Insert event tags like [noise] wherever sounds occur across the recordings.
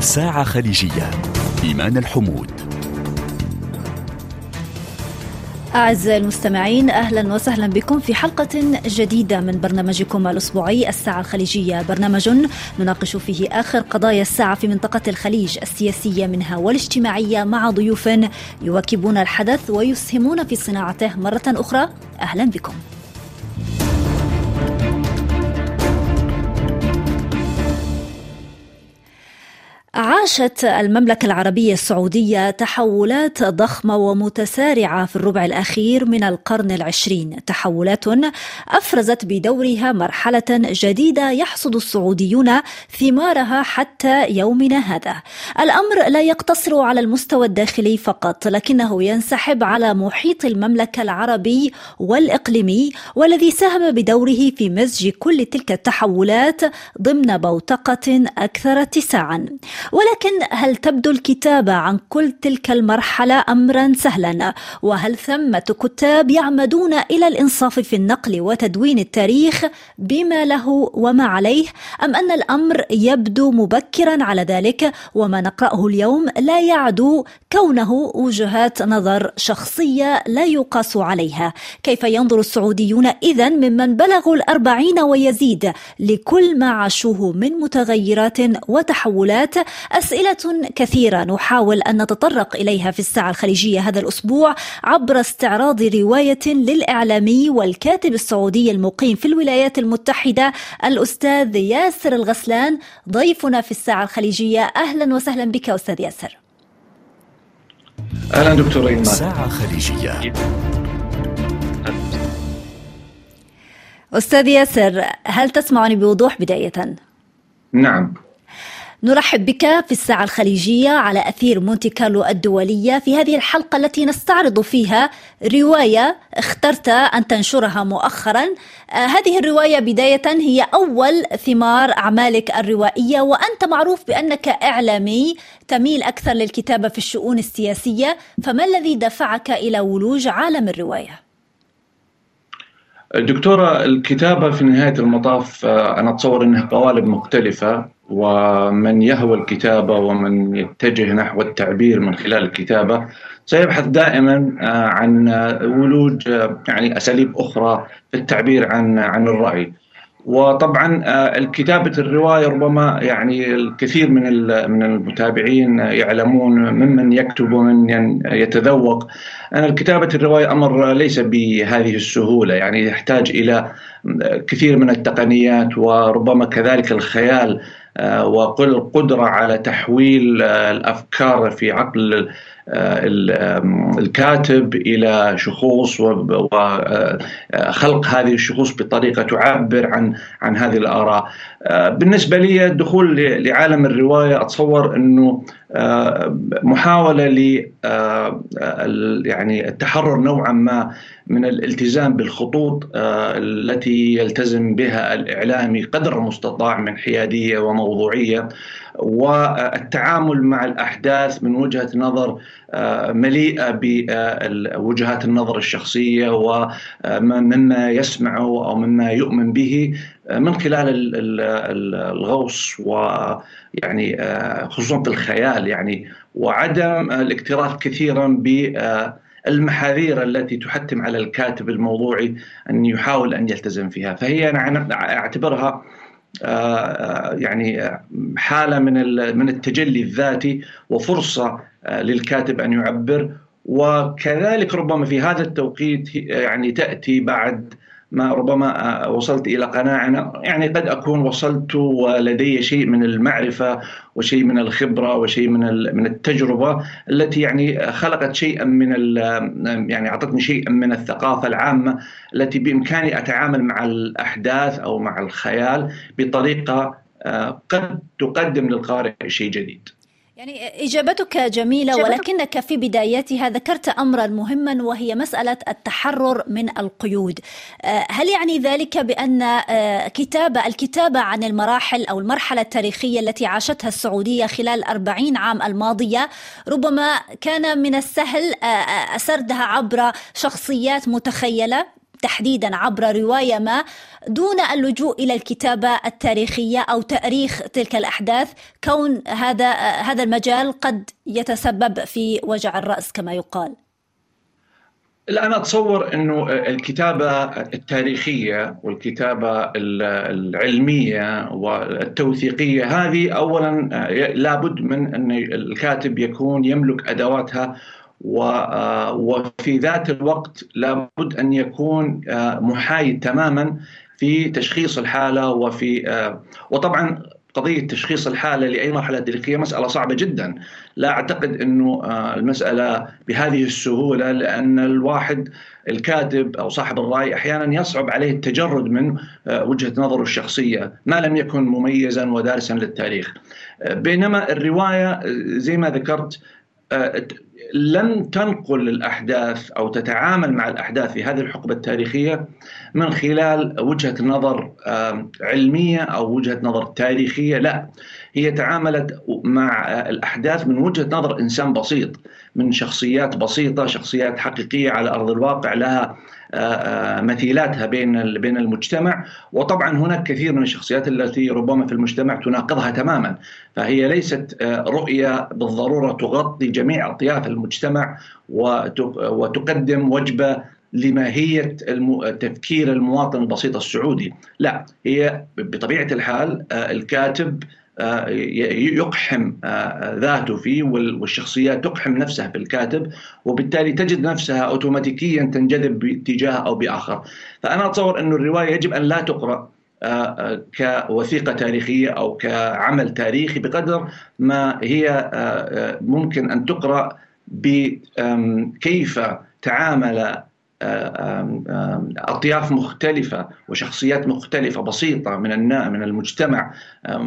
ساعة خليجية. إيمان الحمود. أعزائي المستمعين أهلا وسهلا بكم في حلقة جديدة من برنامجكم الأسبوعي الساعة الخليجية. برنامج نناقش فيه آخر قضايا الساعة في منطقة الخليج السياسية منها والاجتماعية مع ضيوف يواكبون الحدث ويسهمون في صناعته مرة أخرى. أهلا بكم. عاشت المملكة العربية السعودية تحولات ضخمة ومتسارعة في الربع الأخير من القرن العشرين. تحولات أفرزت بدورها مرحلة جديدة يحصد السعوديون ثمارها حتى يومنا هذا. الأمر لا يقتصر على المستوى الداخلي فقط لكنه ينسحب على محيط المملكة العربي والإقليمي والذي ساهم بدوره في مزج كل تلك التحولات ضمن بوتقة أكثر اتساعا. ولكن هل تبدو الكتابة عن كل تلك المرحلة أمرا سهلا؟ وهل ثمة كتاب يعمدون إلى الإنصاف في النقل وتدوين التاريخ بما له وما عليه؟ أم أن الأمر يبدو مبكرا على ذلك؟ وما نقرأه اليوم لا يعدو كونه وجهات نظر شخصية لا يقاس عليها. كيف ينظر السعوديون إذا ممن بلغوا الأربعين ويزيد لكل ما عاشوه من متغيرات وتحولات أسئلة كثيرة نحاول أن نتطرق إليها في الساعة الخليجية هذا الأسبوع عبر استعراض رواية للإعلامي والكاتب السعودي المقيم في الولايات المتحدة الأستاذ ياسر الغسلان. ضيفنا في الساعة الخليجية أهلا وسهلا بك أستاذ ياسر. أهلا دكتور إيمان. ساعة خليجية. أستاذ ياسر هل تسمعني بوضوح بداية؟ نعم. نرحب بك في الساعة الخليجية على أثير مونتي كارلو الدولية في هذه الحلقة التي نستعرض فيها رواية اخترت أن تنشرها مؤخرا آه هذه الرواية بداية هي أول ثمار أعمالك الروائية وأنت معروف بأنك إعلامي تميل أكثر للكتابة في الشؤون السياسية فما الذي دفعك إلى ولوج عالم الرواية؟ دكتورة الكتابة في نهاية المطاف أنا أتصور أنها قوالب مختلفة ومن يهوى الكتابة ومن يتجه نحو التعبير من خلال الكتابة سيبحث دائما عن ولوج يعني أساليب أخرى في التعبير عن عن الرأي. وطبعا الكتابة الرواية ربما يعني الكثير من من المتابعين يعلمون ممن يكتب ومن يتذوق. أن كتابة الرواية أمر ليس بهذه السهولة يعني يحتاج إلى كثير من التقنيات وربما كذلك الخيال والقدرة على تحويل الأفكار في عقل الكاتب إلى شخوص وخلق هذه الشخوص بطريقة تعبر عن عن هذه الآراء. بالنسبة لي الدخول لعالم الرواية أتصور أنه محاولة ل يعني التحرر نوعا ما من الالتزام بالخطوط التي يلتزم بها الإعلامي قدر المستطاع من حيادية وموضوعية والتعامل مع الأحداث من وجهة نظر مليئة بوجهات النظر الشخصية ومما يسمعه أو مما يؤمن به من خلال الغوص ويعني خصوصا في الخيال يعني وعدم الاكتراث كثيرا ب المحاذير التي تحتم على الكاتب الموضوعي أن يحاول أن يلتزم فيها. فهي أنا أعتبرها يعني حالة من من التجلي الذاتي وفرصة للكاتب أن يعبر. وكذلك ربما في هذا التوقيت يعني تأتي بعد ما ربما وصلت إلى قناعه يعني قد أكون وصلت ولدي شيء من المعرفة وشيء من الخبرة وشيء من من التجربة التي يعني خلقت شيئا من يعني أعطتني شيئا من الثقافة العامة التي بإمكاني أتعامل مع الأحداث أو مع الخيال بطريقة قد تقدم للقارئ شيء جديد. يعني إجابتك جميلة ولكنك في بدايتها ذكرت أمرا مهما وهي مسألة التحرر من القيود. هل يعني ذلك بأن كتابة الكتابة عن المراحل أو المرحلة التاريخية التي عاشتها السعودية خلال أربعين عام الماضية ربما كان من السهل سردها عبر شخصيات متخيلة؟ تحديدا عبر رواية ما دون اللجوء إلى الكتابة التاريخية أو تأريخ تلك الأحداث كون هذا هذا المجال قد يتسبب في وجع الرأس كما يقال. لا أنا أتصور أنه الكتابة التاريخية والكتابة العلمية والتوثيقية هذه أولا لابد من أن الكاتب يكون يملك أدواتها وفي ذات الوقت لابد أن يكون محايد تماما في تشخيص الحالة وفي وطبعا قضية تشخيص الحالة لأي مرحلة تاريخيه مسألة صعبة جدا، لا أعتقد أنه آه، المسألة بهذه السهولة لأن الواحد الكاتب أو صاحب الرأي أحيانا يصعب عليه التجرد من آه، وجهة نظره الشخصية، ما لم يكن مميزا ودارسا للتاريخ. آه، بينما الرواية زي ما ذكرت لن تنقل الأحداث أو تتعامل مع الأحداث في هذه الحقبة التاريخية من خلال وجهة نظر علمية أو وجهة نظر تاريخية لا. هي تعاملت مع الأحداث من وجهة نظر إنسان بسيط من شخصيات بسيطة شخصيات حقيقية على أرض الواقع لها مثيلاتها بين بين المجتمع. وطبعا هناك كثير من الشخصيات التي ربما في المجتمع تناقضها تماما. فهي ليست رؤية بالضرورة تغطي جميع أطياف المجتمع وتقدم وجبة لماهية تفكير المواطن البسيط السعودي. لا هي بطبيعة الحال الكاتب يقحم آه، ذاته فيه والشخصيات تقحم نفسها في الكاتب وبالتالي تجد نفسها اوتوماتيكيا تنجذب باتجاه أو بآخر. فأنا أتصور أن الرواية يجب أن لا تقرأ آه، آه، كوثيقة تاريخية أو كعمل تاريخي بقدر ما هي ممكن أن تقرأ بكيف تعامل أطياف مختلفة وشخصيات مختلفة بسيطة من من المجتمع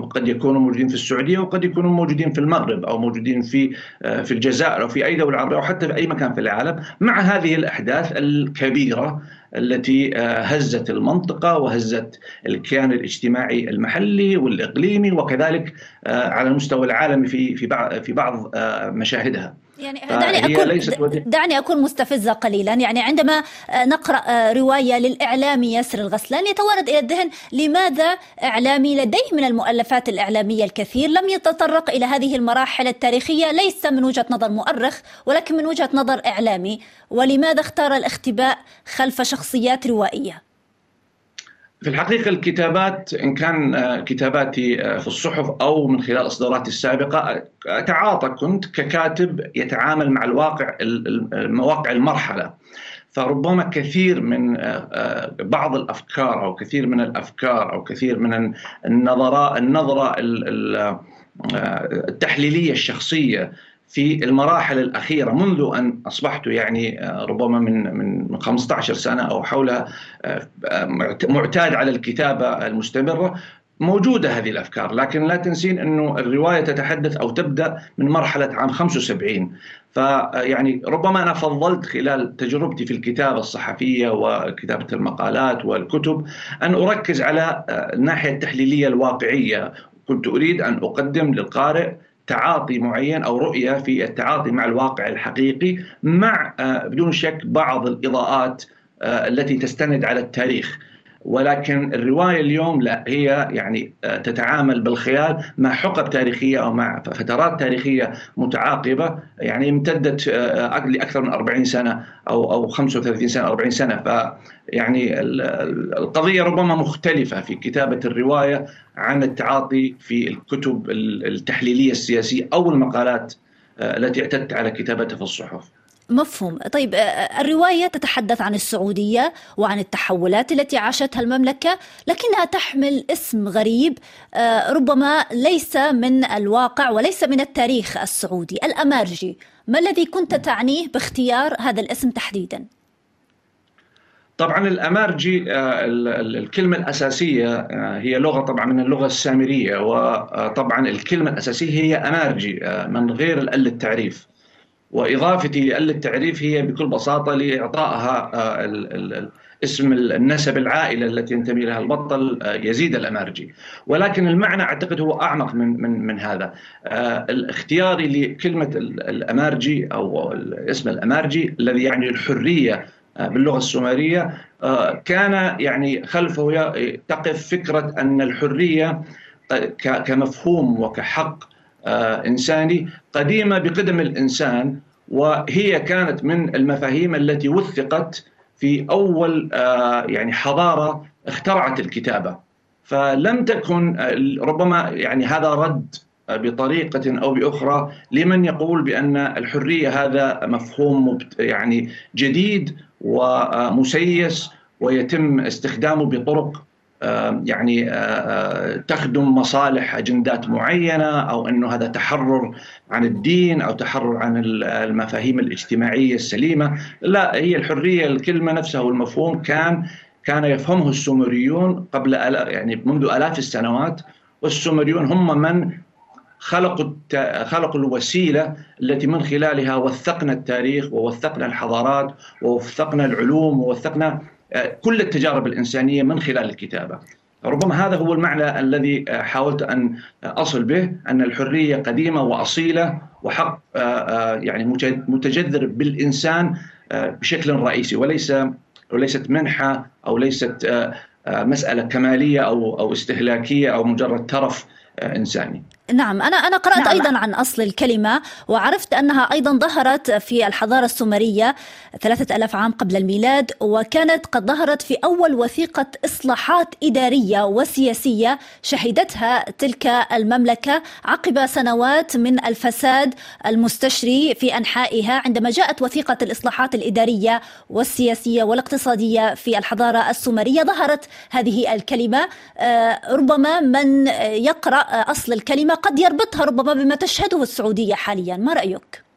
قد يكونوا موجودين في السعودية وقد يكونوا موجودين في المغرب أو موجودين في آه، في الجزائر أو في أي دولة عربية أو حتى في أي مكان في العالم مع هذه الأحداث الكبيرة التي آه، هزت المنطقة وهزت الكيان الاجتماعي المحلي والإقليمي وكذلك آه، على المستوى العالمي في في بعض مشاهدها. يعني دعني أكون دعني أكون مستفزة قليلا. يعني عندما آه، نقرأ آه، رواية للإعلامي ياسر الغسلان يتوارد إلى الذهن لماذا إعلامي لديه من المؤلفات الإعلامية الكثير. لم يتطرق إلى هذه المراحل التاريخية ليس من وجهة نظر مؤرخ ولكن من وجهة نظر إعلامي. ولماذا اختار الاختباء خلف شخصيات روائية؟ في الحقيقة الكتابات إن كان آه، كتاباتي آه، في الصحف أو من خلال إصداراتي السابقة أتعاطى كنت ككاتب يتعامل مع الواقع مواقع المرحلة. فربما كثير من آه، بعض الأفكار أو كثير من الأفكار أو كثير من النظرة النظرة التحليلية الشخصية في المراحل الأخيرة منذ أن أصبحت يعني آه، ربما من من 15 سنة أو حولها آه، معتاد على الكتابة المستمرة موجودة هذه الأفكار. لكن لا تنسين أنه الرواية تتحدث أو تبدأ من مرحلة عام 75 فيعني ربما أنا فضلت خلال تجربتي في الكتابة الصحفية وكتابة المقالات والكتب أن أركز على آه، الناحية التحليلية الواقعية. كنت أريد أن أقدم للقارئ تعاطي معين أو رؤية في التعاطي مع الواقع الحقيقي مع آه، بدون شك بعض الإضاءات آه، التي تستند على التاريخ. ولكن الرواية اليوم لا هي يعني آه، تتعامل بالخيال مع حقب تاريخية أو مع فترات تاريخية متعاقبة يعني امتدت لأكثر من 40 سنة أو أو 35 سنة 40 سنة ف يعني القضية ربما مختلفة في كتابة الرواية عن التعاطي في الكتب التحليلية السياسية أو المقالات آه، التي اعتدت على كتابتها في الصحف. مفهوم. طيب آه، آه، الرواية تتحدث عن السعودية وعن التحولات التي عاشتها المملكة لكنها تحمل اسم غريب ربما ليس من الواقع وليس من التاريخ السعودي. الأمارجي ما الذي كنت تعنيه باختيار هذا الاسم تحديداً؟ طبعا الأمارجي آه، الكلمة الأساسية آه، هي لغة طبعا من اللغة السامرية وطبعا الكلمة الأساسية هي أمارجي آه، من غير ال التعريف. واضافتي لال التعريف هي بكل بساطة لإعطائها اسم النسب العائلة التي ينتمي لها البطل يزيد الأمارجي. ولكن المعنى أعتقد هو أعمق من من من هذا. اختياري لكلمة الأمارجي أو اسم الأمارجي الذي يعني الحرية باللغة السومرية كان يعني خلفه تقف فكرة أن الحرية كمفهوم وكحق إنساني قديمة بقدم الإنسان وهي كانت من المفاهيم التي وثقت في أول يعني حضارة اخترعت الكتابة. فلم تكن ربما يعني هذا رد بطريقة أو بأخرى لمن يقول بأن الحرية هذا مفهوم يعني جديد ومسيس ويتم استخدامه بطرق يعني تخدم مصالح أجندات معينة أو أنه هذا تحرر عن الدين أو تحرر عن المفاهيم الاجتماعية السليمة، لا هي الحرية الكلمة نفسها والمفهوم كان كان يفهمه السومريون قبل يعني منذ آلاف السنوات. والسومريون هم من خلقوا خلقوا الوسيلة التي من خلالها وثقنا التاريخ ووثقنا الحضارات ووثقنا العلوم ووثقنا كل التجارب الإنسانية من خلال الكتابة. ربما هذا هو المعنى الذي آه، حاولت أن أصل به أن الحرية قديمة وأصيلة وحق آه، يعني متجذر بالإنسان بشكل رئيسي وليس وليست منحة أو ليست مسألة كمالية أو أو استهلاكية أو مجرد ترف إنساني. نعم أنا أنا قرأت نعم. أيضا عن أصل الكلمة وعرفت أنها أيضا ظهرت في الحضارة السومرية ثلاثة ألاف عام قبل الميلاد وكانت قد ظهرت في أول وثيقة إصلاحات إدارية وسياسية شهدتها تلك المملكة عقب سنوات من الفساد المستشري في أنحائها عندما جاءت وثيقة الإصلاحات الإدارية والسياسية والاقتصادية في الحضارة السومرية ظهرت هذه الكلمة آه، ربما من يقرأ أصل الكلمة قد يربطها ربما بما تشهده السعودية حاليا. ما رأيك؟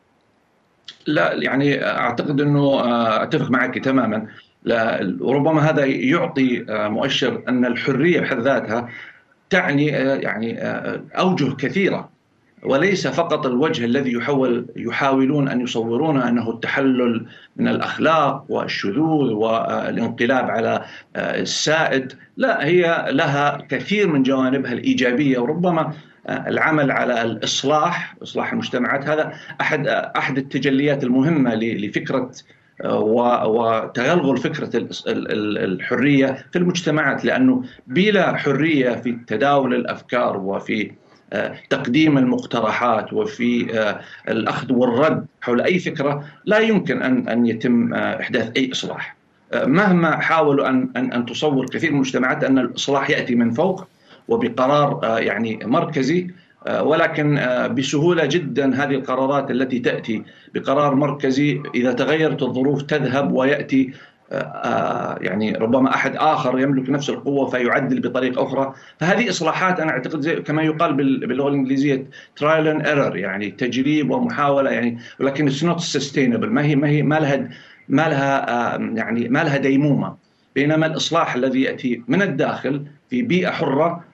لا يعني أعتقد أنه آه، أتفق معك تماما. ربما هذا يعطي آه، مؤشر أن الحرية بحد ذاتها تعني آه، يعني أوجه كثيرة. وليس فقط الوجه الذي يحول يحاولون أن يصورونه أنه التحلل من الأخلاق والشذوذ والانقلاب على السائد، لا هي لها كثير من جوانبها الإيجابية. وربما العمل على الإصلاح إصلاح المجتمعات هذا أحد أحد التجليات المهمة لفكرة آه، وتغلغل فكرة الحرية في المجتمعات لأنه بلا حرية في تداول الأفكار وفي آه، تقديم المقترحات وفي آه، الأخذ والرد حول أي فكرة لا يمكن أن أن يتم إحداث أي إصلاح. مهما حاولوا أن أن تصور كثير من المجتمعات أن الإصلاح يأتي من فوق وبقرار آه، يعني مركزي آه، ولكن آه، بسهولة جدا هذه القرارات التي تأتي بقرار مركزي. إذا تغيرت الظروف تذهب ويأتي يعني ربما أحد آخر يملك نفس القوة فيعدل بطريقة أخرى. فهذه إصلاحات أنا أعتقد زي كما يقال باللغة الإنجليزية trial and error يعني تجريب ومحاولة يعني ولكن it's not sustainable ما هي ما هي ما لها ما لها يعني ما لها ديمومة. بينما الإصلاح الذي يأتي من الداخل في بيئة حرة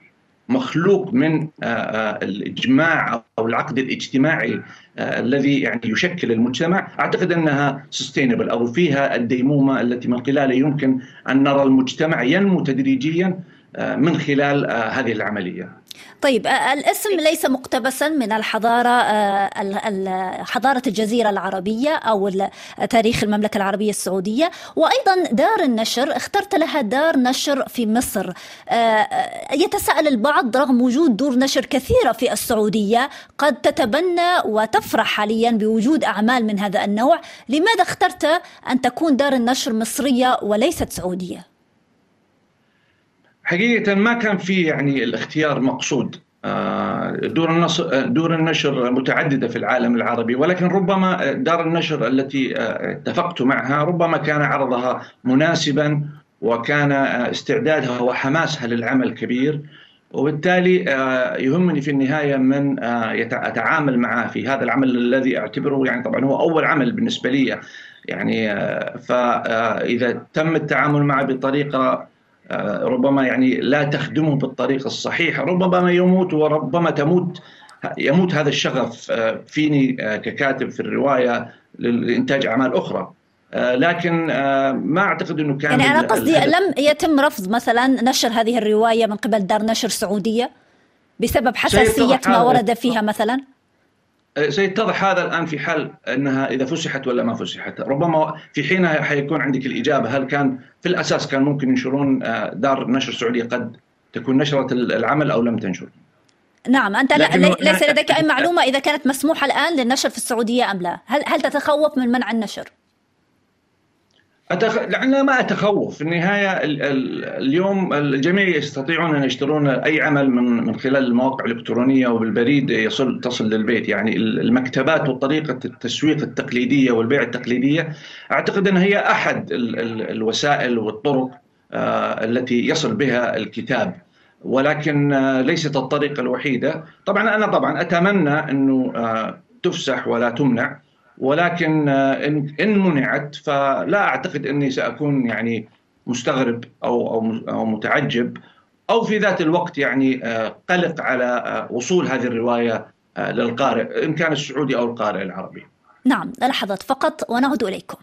مخلوق من آه، آه، الإجماع أو العقد الاجتماعي آه، الذي يعني يشكل المجتمع. أعتقد أنها sustainable أو فيها الديمومة التي من خلالها يمكن أن نرى المجتمع ينمو تدريجيا من خلال هذه العملية. طيب الاسم ليس مقتبسا من الحضارة حضارة الجزيرة العربية أو تاريخ المملكة العربية السعودية وأيضا دار النشر اخترت لها دار نشر في مصر يتساءل البعض رغم وجود دور نشر كثيرة في السعودية قد تتبنى وتفرح حاليا بوجود أعمال من هذا النوع لماذا اخترت أن تكون دار النشر مصرية وليست سعودية؟ حقيقة ما كان في يعني الاختيار مقصود. آه، دور النشر دور النشر متعددة في العالم العربي ولكن ربما دار النشر التي آه، اتفقت معها ربما كان عرضها مناسبا وكان آه، استعدادها وحماسها للعمل كبير. وبالتالي يهمني في النهاية من أتعامل معه في هذا العمل الذي أعتبره يعني طبعا هو أول عمل بالنسبة لي يعني فإذا تم التعامل معه بطريقة ربما يعني لا تخدمه بالطريقة الصحيحه ربما يموت وربما تموت يموت هذا الشغف آه، فيني آه، ككاتب في الرواية لإنتاج أعمال أخرى. لكن ما أعتقد إنه كان يعني أنا قصدي لم يتم رفض مثلا نشر هذه الرواية من قبل دار نشر سعودية بسبب حساسية ما ورد فيها مثلا؟ سيتضح هذا الآن في حال أنها إذا فسحت ولا ما فسحت، ربما في حينها حيكون عندك الإجابة هل كان في الأساس كان ممكن ينشرون دار نشر سعودية قد تكون نشرت العمل أو لم تنشر. نعم أنت ليس لديك أي معلومة إذا كانت مسموحة الآن للنشر في السعودية أم لا؟ هل هل تتخوف من منع النشر؟ أتخ... لأن ما أتخوف. في النهاية ال... ال... اليوم الجميع يستطيعون أن يشترون أي عمل من من خلال المواقع الإلكترونية وبالبريد يصل تصل للبيت. يعني المكتبات وطريقة التسويق التقليدية والبيع التقليدية أعتقد أن هي أحد ال... ال... الوسائل والطرق آه التي يصل بها الكتاب. ولكن آه ليست الطريقة الوحيدة. طبعا أنا طبعا أتمنى أنه آه تفسح ولا تمنع. ولكن إن منعت فلا أعتقد إني سأكون يعني مستغرب أو أو أو متعجب أو في ذات الوقت يعني قلق على وصول هذه الرواية للقارئ إن كان السعودي أو القارئ العربي. نعم لحظات فقط ونعود إليكم.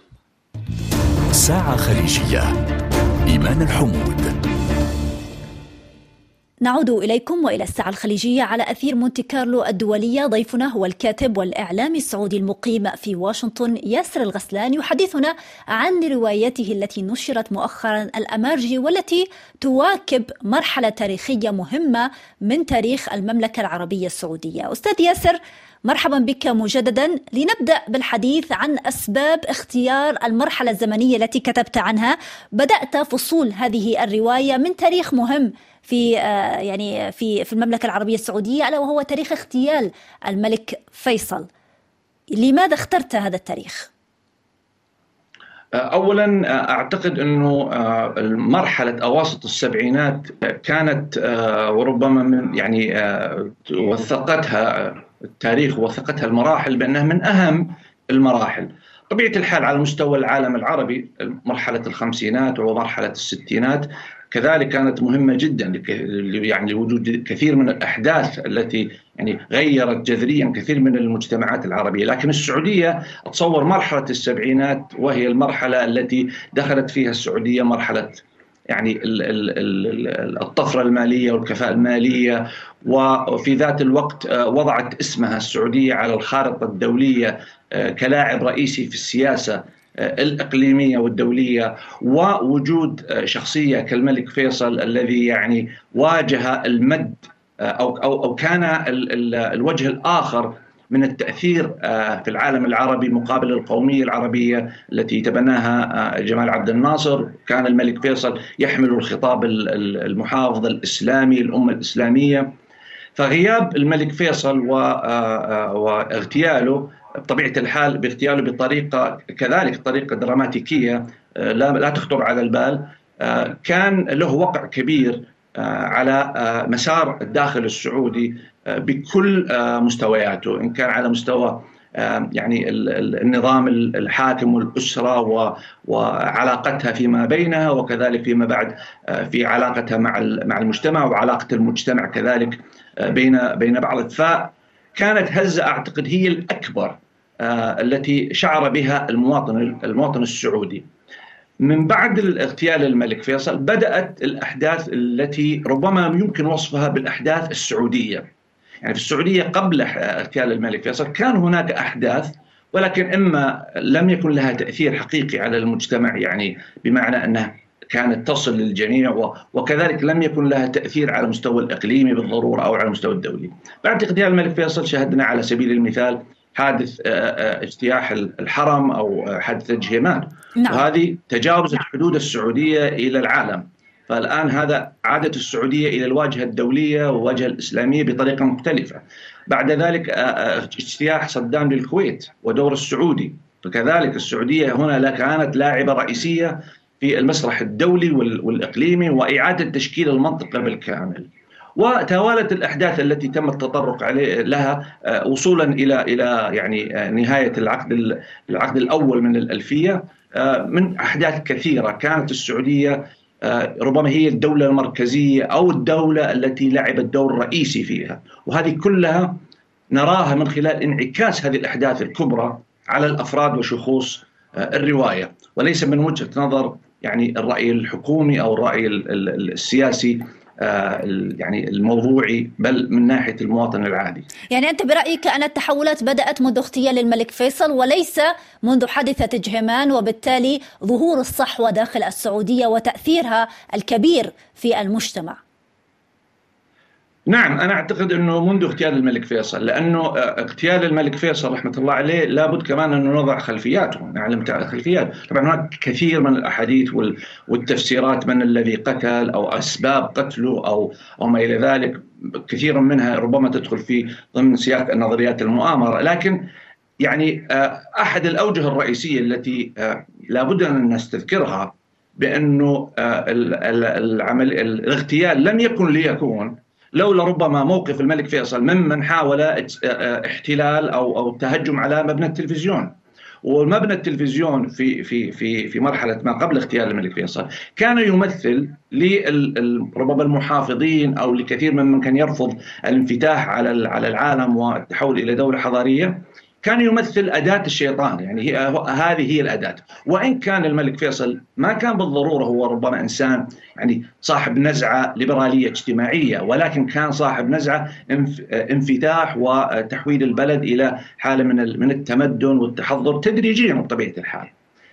ساعة خليجية إيمان الحمود نعود إليكم وإلى الساعة الخليجية على أثير مونتي كارلو الدولية. ضيفنا هو الكاتب والإعلامي السعودي المقيم في واشنطن ياسر الغسلان يحدثنا عن روايته التي نشرت مؤخرا الأمارجي والتي تواكب مرحلة تاريخية مهمة من تاريخ المملكة العربية السعودية. أستاذ ياسر مرحبا بك مجددا. لنبدأ بالحديث عن أسباب اختيار المرحلة الزمنية التي كتبت عنها. بدأت فصول هذه الرواية من تاريخ مهم في يعني في في المملكة العربية السعودية ألا وهو تاريخ اغتيال الملك فيصل لماذا اخترت هذا التاريخ اولا أعتقد إنه مرحلة أواسط السبعينات كانت وربما من يعني وثقتها التاريخ ووثقتها المراحل بأنها من أهم المراحل. طبيعة الحال على مستوى العالم العربي مرحلة الخمسينات ومرحلة الستينات كذلك كانت مهمة جدا يعني لوجود كثير من الأحداث التي يعني غيرت جذريا كثير من المجتمعات العربية، لكن السعودية أتصور مرحلة السبعينات وهي المرحلة التي دخلت فيها السعودية مرحلة يعني الطفرة المالية والكفاءة المالية وفي ذات الوقت وضعت اسمها السعودية على الخارطة الدولية كلاعب رئيسي في السياسة الإقليمية والدولية ووجود شخصية كالملك فيصل الذي يعني واجه المد أو أو أو كان الوجه الآخر من التأثير في العالم العربي مقابل القومية العربية التي تبناها جمال عبد الناصر، كان الملك فيصل يحمل الخطاب المحافظ الإسلامي الأمة الإسلامية. فغياب الملك فيصل واغتياله بطبيعة الحال باغتياله بطريقة كذلك طريقة دراماتيكية لا لا تخطر على البال. كان له وقع كبير على مسار الداخل السعودي بكل مستوياته. إن كان على مستوى يعني النظام الحاكم والأسرة وعلاقتها فيما بينها وكذلك فيما بعد في علاقتها مع مع المجتمع وعلاقة المجتمع كذلك بين بين بعض. فكانت هزة أعتقد هي الأكبر التي شعر بها المواطن المواطن السعودي. من بعد اغتيال الملك فيصل بدأت الأحداث التي ربما يمكن وصفها بالأحداث السعودية. يعني في السعودية قبل اغتيال الملك فيصل كان هناك أحداث ولكن إما لم يكن لها تأثير حقيقي على المجتمع يعني بمعنى انها كانت تصل للجميع وكذلك لم يكن لها تأثير على المستوى الإقليمي بالضرورة أو على المستوى الدولي. بعد اغتيال الملك فيصل شهدنا على سبيل المثال حادث اجتياح الحرم أو حادث الجهيمان نعم. وهذه تجاوزت حدود السعودية إلى العالم فالآن هذا عادت السعودية إلى الواجهة الدولية والواجهة الإسلامية بطريقة مختلفة بعد ذلك اجتياح صدام للكويت ودور السعودي فكذلك السعودية هنا كانت لاعبة رئيسية في المسرح الدولي والإقليمي وإعادة تشكيل المنطقة بالكامل. وتوالت الأحداث التي تم التطرق عليه لها وصولا إلى إلى يعني نهاية العقد العقد الأول من الألفية. من أحداث كثيرة كانت السعودية ربما هي الدولة المركزية أو الدولة التي لعبت دور رئيسي فيها. وهذه كلها نراها من خلال انعكاس هذه الأحداث الكبرى على الأفراد وشخوص الرواية. وليس من وجهة نظر يعني الرأي الحكومي أو الرأي السياسي يعني الموضوعي بل من ناحية المواطن العادي. يعني أنت برأيك أن التحولات بدأت منذ اغتيال الملك فيصل وليس منذ حادثة جهمان وبالتالي ظهور الصحوة داخل السعودية وتأثيرها الكبير في المجتمع. نعم أنا أعتقد إنه منذ اغتيال الملك فيصل لأنه آه، اغتيال الملك فيصل رحمة الله عليه لابد كمان أن نضع خلفياته نعلم خلفيات طبعا هناك كثير من الأحاديث والتفسيرات من الذي قتل أو أسباب قتله أو أو ما إلى ذلك كثير منها ربما تدخل في ضمن سياق نظريات المؤامرة. لكن يعني آه، أحد الأوجه الرئيسية التي آه، لابد أن نستذكرها بأنه العمل الاغتيال لم يكن ليكون لولا ربما موقف الملك فيصل ممن حاول احتلال أو أو التهجم على مبنى التلفزيون. ومبنى التلفزيون في في في في مرحلة ما قبل اغتيال الملك فيصل كان يمثل ربما المحافظين أو لكثير ممن كان يرفض الانفتاح على على العالم والتحول إلى دولة حضارية. كان يمثل أداة الشيطان يعني هي هذه هي الأداة. وإن كان الملك فيصل ما كان بالضرورة هو ربما إنسان يعني صاحب نزعة ليبرالية اجتماعية ولكن كان صاحب نزعة انفتاح وتحويل البلد إلى حالة من من التمدن والتحضر. تدريجيا بطبيعة الحال.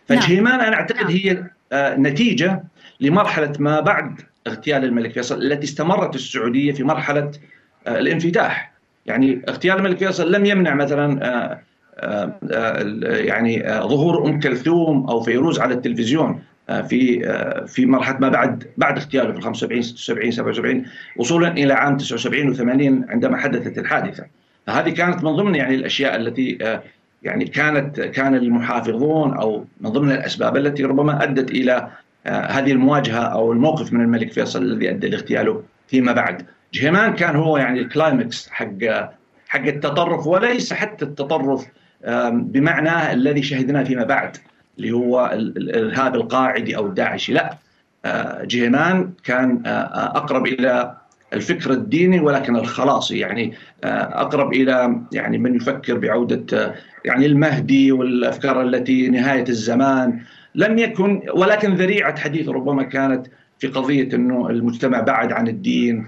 فجهيمان أنا أعتقد هي آه، نتيجة لمرحلة ما بعد اغتيال الملك فيصل التي استمرت السعودية في مرحلة آه، الانفتاح. يعني اغتيال الملك فيصل لم يمنع مثلا آه، آه، آه، يعني ظهور أم كلثوم أو فيروز على التلفزيون في في مرحلة ما بعد بعد اغتياله في 75 76 77 وصولا إلى عام 79 و80 عندما حدثت الحادثة. فهذه كانت من ضمن يعني الأشياء التي يعني كانت كان المحافظون أو من ضمن الأسباب التي ربما أدت إلى هذه المواجهة أو الموقف من الملك فيصل الذي أدى لاغتياله فيما بعد. جهيمان كان هو يعني الكلايمكس حق حق التطرف وليس حتى التطرف بمعناه الذي شهدناه فيما بعد اللي هو الإرهاب القاعدي أو الداعشي. لا آه، جهيمان كان آه، آه، أقرب إلى الفكر الديني ولكن الخلاصي. يعني أقرب إلى يعني من يفكر بعودة يعني المهدي والأفكار التي نهاية الزمان. لم يكن ولكن ذريعة حديث ربما كانت في قضية إنه المجتمع بعد عن الدين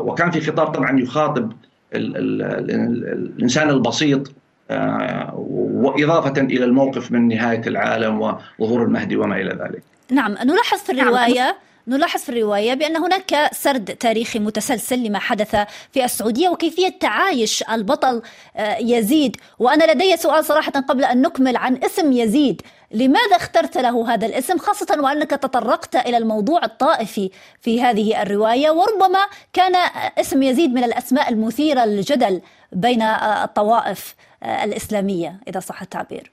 وكان في خطاب طبعا يخاطب الإنسان البسيط آه، وإضافة إلى الموقف من نهاية العالم وظهور المهدي وما إلى ذلك. نعم نلاحظ في نعم. الرواية نلاحظ في الرواية بأن هناك سرد تاريخي متسلسل لما حدث في السعودية وكيفية تعايش البطل آه، يزيد وأنا لدي سؤال صراحة قبل أن نكمل عن اسم يزيد لماذا اخترت له هذا الاسم خاصة وأنك تطرقت إلى الموضوع الطائفي في هذه الرواية وربما كان اسم يزيد من الأسماء المثيرة للجدل بين الطوائف الإسلامية إذا صح التعبير.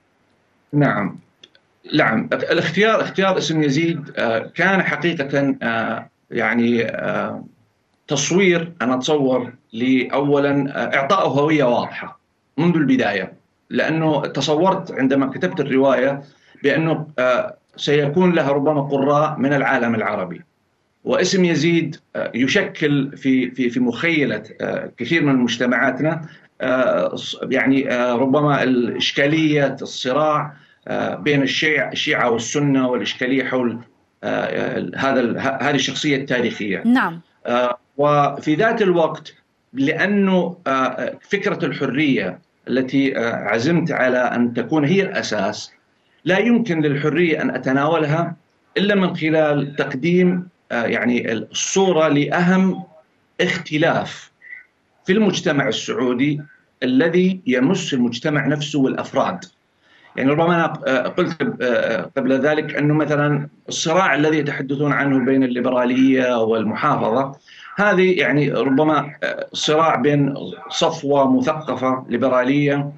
نعم. نعم. الاختيار اختيار اسم يزيد آه، كان حقيقة آه، يعني آه، تصوير أنا أتصور لأولا إعطاء هوية واضحة منذ البداية. لأنه تصورت عندما كتبت الرواية بأنه آه، سيكون لها ربما قراء من العالم العربي. واسم يزيد آه، يشكل في في في مخيلة آه، كثير من مجتمعاتنا يعني ربما الإشكالية الصراع بين الشيعة الشيعة والسنة والإشكالية حول هذا هذه الشخصية التاريخية. نعم. وفي ذات الوقت لأنه فكرة الحرية التي عزمت على أن تكون هي الأساس لا يمكن للحرية أن أتناولها إلا من خلال تقديم آه، يعني الصورة لأهم اختلاف في المجتمع السعودي الذي يمس المجتمع نفسه والأفراد. يعني ربما أنا آه، قلت آه، قبل ذلك أنه مثلا الصراع الذي يتحدثون عنه بين الليبرالية والمحافظة هذه يعني ربما صراع بين صفوة مثقفة ليبرالية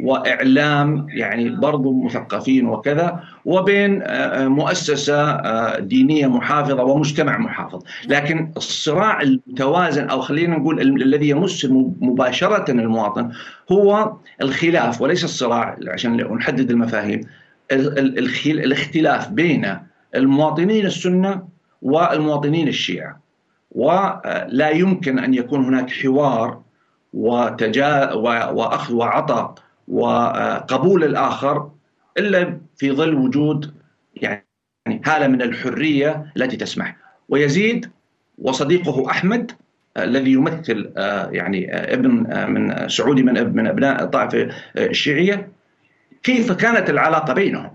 وإعلام يعني برضو مثقفين وكذا وبين آه، آه، مؤسسة آه، دينية محافظة ومجتمع محافظ، لكن الصراع المتوازن أو خلينا نقول الذي يمس مباشرة المواطن هو الخلاف وليس الصراع عشان نحدد المفاهيم. الاختلاف بين المواطنين السنة والمواطنين الشيعة. ولا يمكن أن يكون هناك حوار وتجا وأخذ وعطاء وقبول الآخر إلا في ظل وجود يعني حاله من الحرية التي تسمح. ويزيد وصديقه أحمد الذي يمثل يعني ابن من سعودي من من أبناء الطائفة الشيعية. كيف كانت العلاقة بينهم؟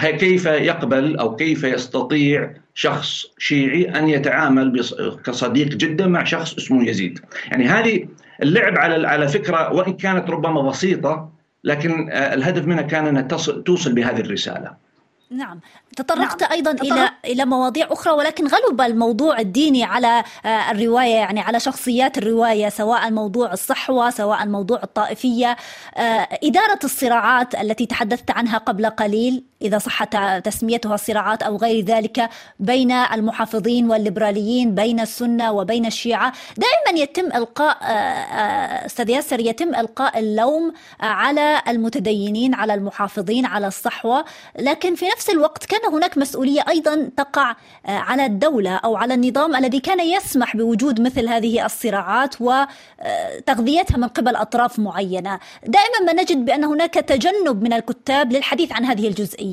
كيف يقبل أو كيف يستطيع شخص شيعي أن يتعامل كصديق جدا مع شخص اسمه يزيد؟ يعني هذه اللعب على على فكرة وإن كانت ربما بسيطة لكن الهدف منها كان أنها توصل بهذه الرسالة نعم تطرقت نعم. أيضا تطرق. إلى إلى مواضيع أخرى ولكن غلب الموضوع الديني على آه، الرواية يعني على شخصيات الرواية سواء موضوع الصحوة سواء موضوع الطائفية آه، إدارة الصراعات التي تحدثت عنها قبل قليل إذا صح تسميتها صراعات أو غير ذلك بين المحافظين والليبراليين بين السنة وبين الشيعة. دائما يتم إلقاء آه، أستاذ ياسر يتم إلقاء اللوم على المتدينين على المحافظين على الصحوة. لكن في نفس الوقت كان كان هناك مسؤولية أيضا تقع آه، على الدولة أو على النظام الذي كان يسمح بوجود مثل هذه الصراعات وتغذيتها من قبل أطراف معينة. دائما ما نجد بأن هناك تجنب من الكتاب للحديث عن هذه الجزئية.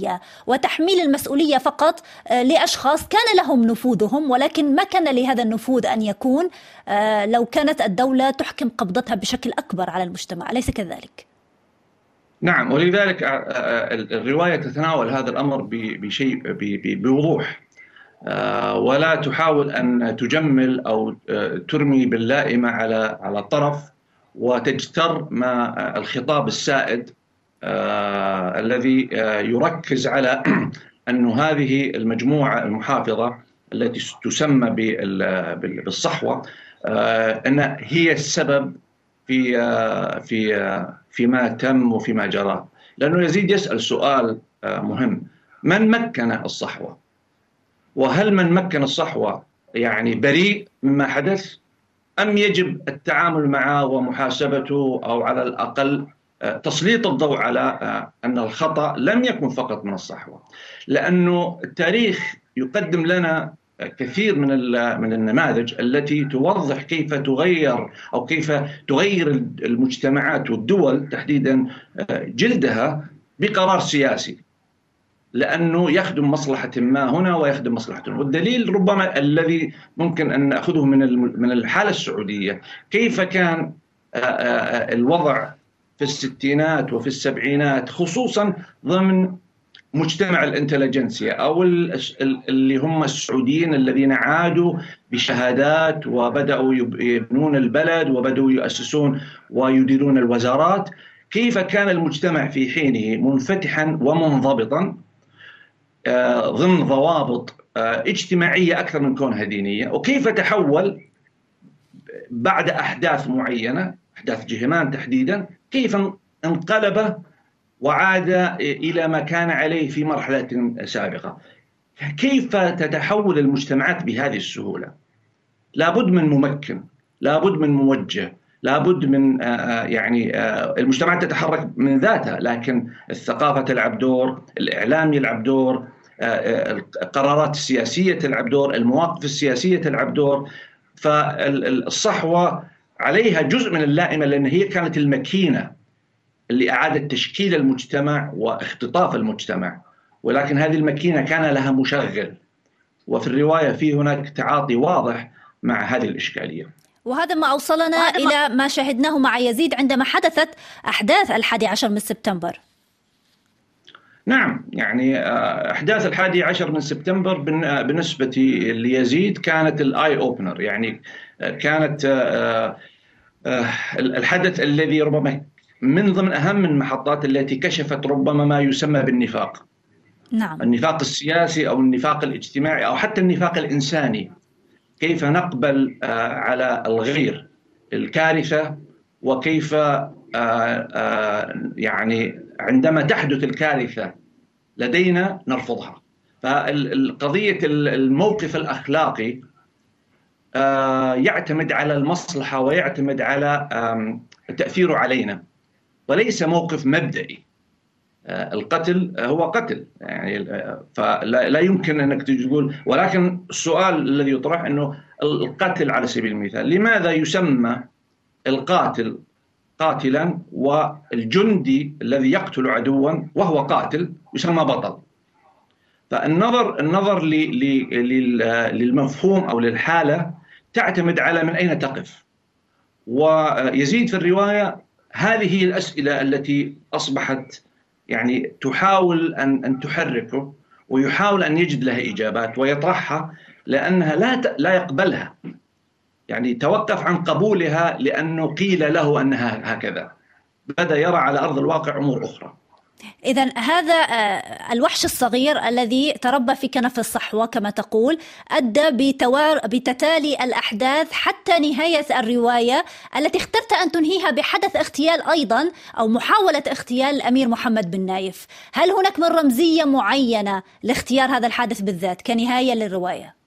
وتحميل المسؤولية فقط آه، لأشخاص كان لهم نفوذهم ولكن ما كان لهذا النفوذ أن يكون آه، لو كانت الدولة تحكم قبضتها بشكل أكبر على المجتمع أليس كذلك؟ نعم ولذلك آه، الرواية تتناول هذا الأمر بشيء بوضوح ولا تحاول أن تجمل أو ترمي باللائمة على على طرف وتجتر ما الخطاب السائد الذي يركز على [clears throat] أن هذه المجموعة المحافظة التي تسمى بالصحوة أن هي السبب في في فيما تم وفيما جرى. لأنه يزيد يسأل سؤال آه، مهم. من مكن الصحوة؟ وهل من مكن الصحوة يعني بريء مما حدث؟ أم يجب التعامل معه ومحاسبته أو على الأقل آه، تسليط الضوء على آه، أن الخطأ لم يكن فقط من الصحوة لأنه التاريخ يقدم لنا كثير من من النماذج التي توضح كيف تغير أو كيف تغير المجتمعات والدول تحديدا آه، جلدها بقرار سياسي لأنه يخدم مصلحة ما هنا ويخدم مصلحة هنا. والدليل ربما الذي ممكن أن نأخذه من من الحالة السعودية كيف كان آه، آه، الوضع في الستينات وفي السبعينات خصوصا ضمن مجتمع الانتليجنسيا أو اللي هم السعوديين الذين عادوا بشهادات وبدأوا يبنون البلد وبدأوا يؤسسون ويديرون الوزارات. كيف كان المجتمع في حينه؟ منفتحا ومنضبطا. آه، ضمن ضوابط آه، اجتماعية أكثر من كونها دينية. وكيف تحول؟ بعد أحداث معينة أحداث جهمان تحديدا كيف انقلب وعاد إلى ما كان عليه في مرحلة سابقة. كيف تتحول المجتمعات بهذه السهولة؟ لابد من ممكن، لابد من موجه، لابد من آه، آه، يعني آه، المجتمعات تتحرك من ذاتها لكن الثقافة تلعب دور، الإعلام يلعب دور، القرارات السياسية تلعب دور، المواقف السياسية تلعب دور، فالصحوه عليها جزء من اللائمة لأن هي كانت المكينة اللي أعادت تشكيل المجتمع واختطاف المجتمع. ولكن هذه الماكينة كان لها مشغل. وفي الرواية في هناك تعاطي واضح مع هذه الإشكالية. وهذا ما أوصلنا إلى ما شاهدناه مع يزيد عندما حدثت أحداث الحادي عشر من سبتمبر. نعم يعني آه، أحداث الحادي عشر من سبتمبر آه، بالنسبة ليزيد كانت الآي أوبنر يعني كانت الحدث الذي ربما من ضمن أهم المحطات التي كشفت ربما ما يسمى بالنفاق. نعم. النفاق السياسي أو النفاق الاجتماعي أو حتى النفاق الإنساني. كيف نقبل آه، على الغير الكارثة؟ وكيف آه، آه، يعني عندما تحدث الكارثة لدينا نرفضها. فالقضية الموقف الأخلاقي يعتمد على المصلحة ويعتمد على تأثيره علينا. وليس موقف مبدئي. آه، القتل هو قتل. يعني آه، فلا يمكن أنك تقول ولكن السؤال الذي يطرح إنه القتل على سبيل المثال لماذا يسمى القاتل قاتلا والجندي الذي يقتل عدوا وهو قاتل يسمى بطل؟ فالنظر النظر للمفهوم أو للحالة تعتمد على من أين تقف. ويزيد في الرواية هذه الأسئلة التي أصبحت يعني تحاول ان أن تحركه ويحاول أن يجد لها إجابات ويطرحها لأنها لا لا يقبلها. يعني توقف عن قبولها لأنه قيل له أنها هكذا. بدا يرى على أرض الواقع أمور أخرى. إذا هذا آه، الوحش الصغير الذي تربى في كنف الصحوة كما تقول أدى بتوار بتتالي الأحداث حتى نهاية الرواية التي اخترت أن تنهيها بحدث اغتيال أيضا أو محاولة اغتيال الأمير محمد بن نايف هل هناك من رمزية معينة لاختيار هذا الحادث بالذات كنهاية للرواية؟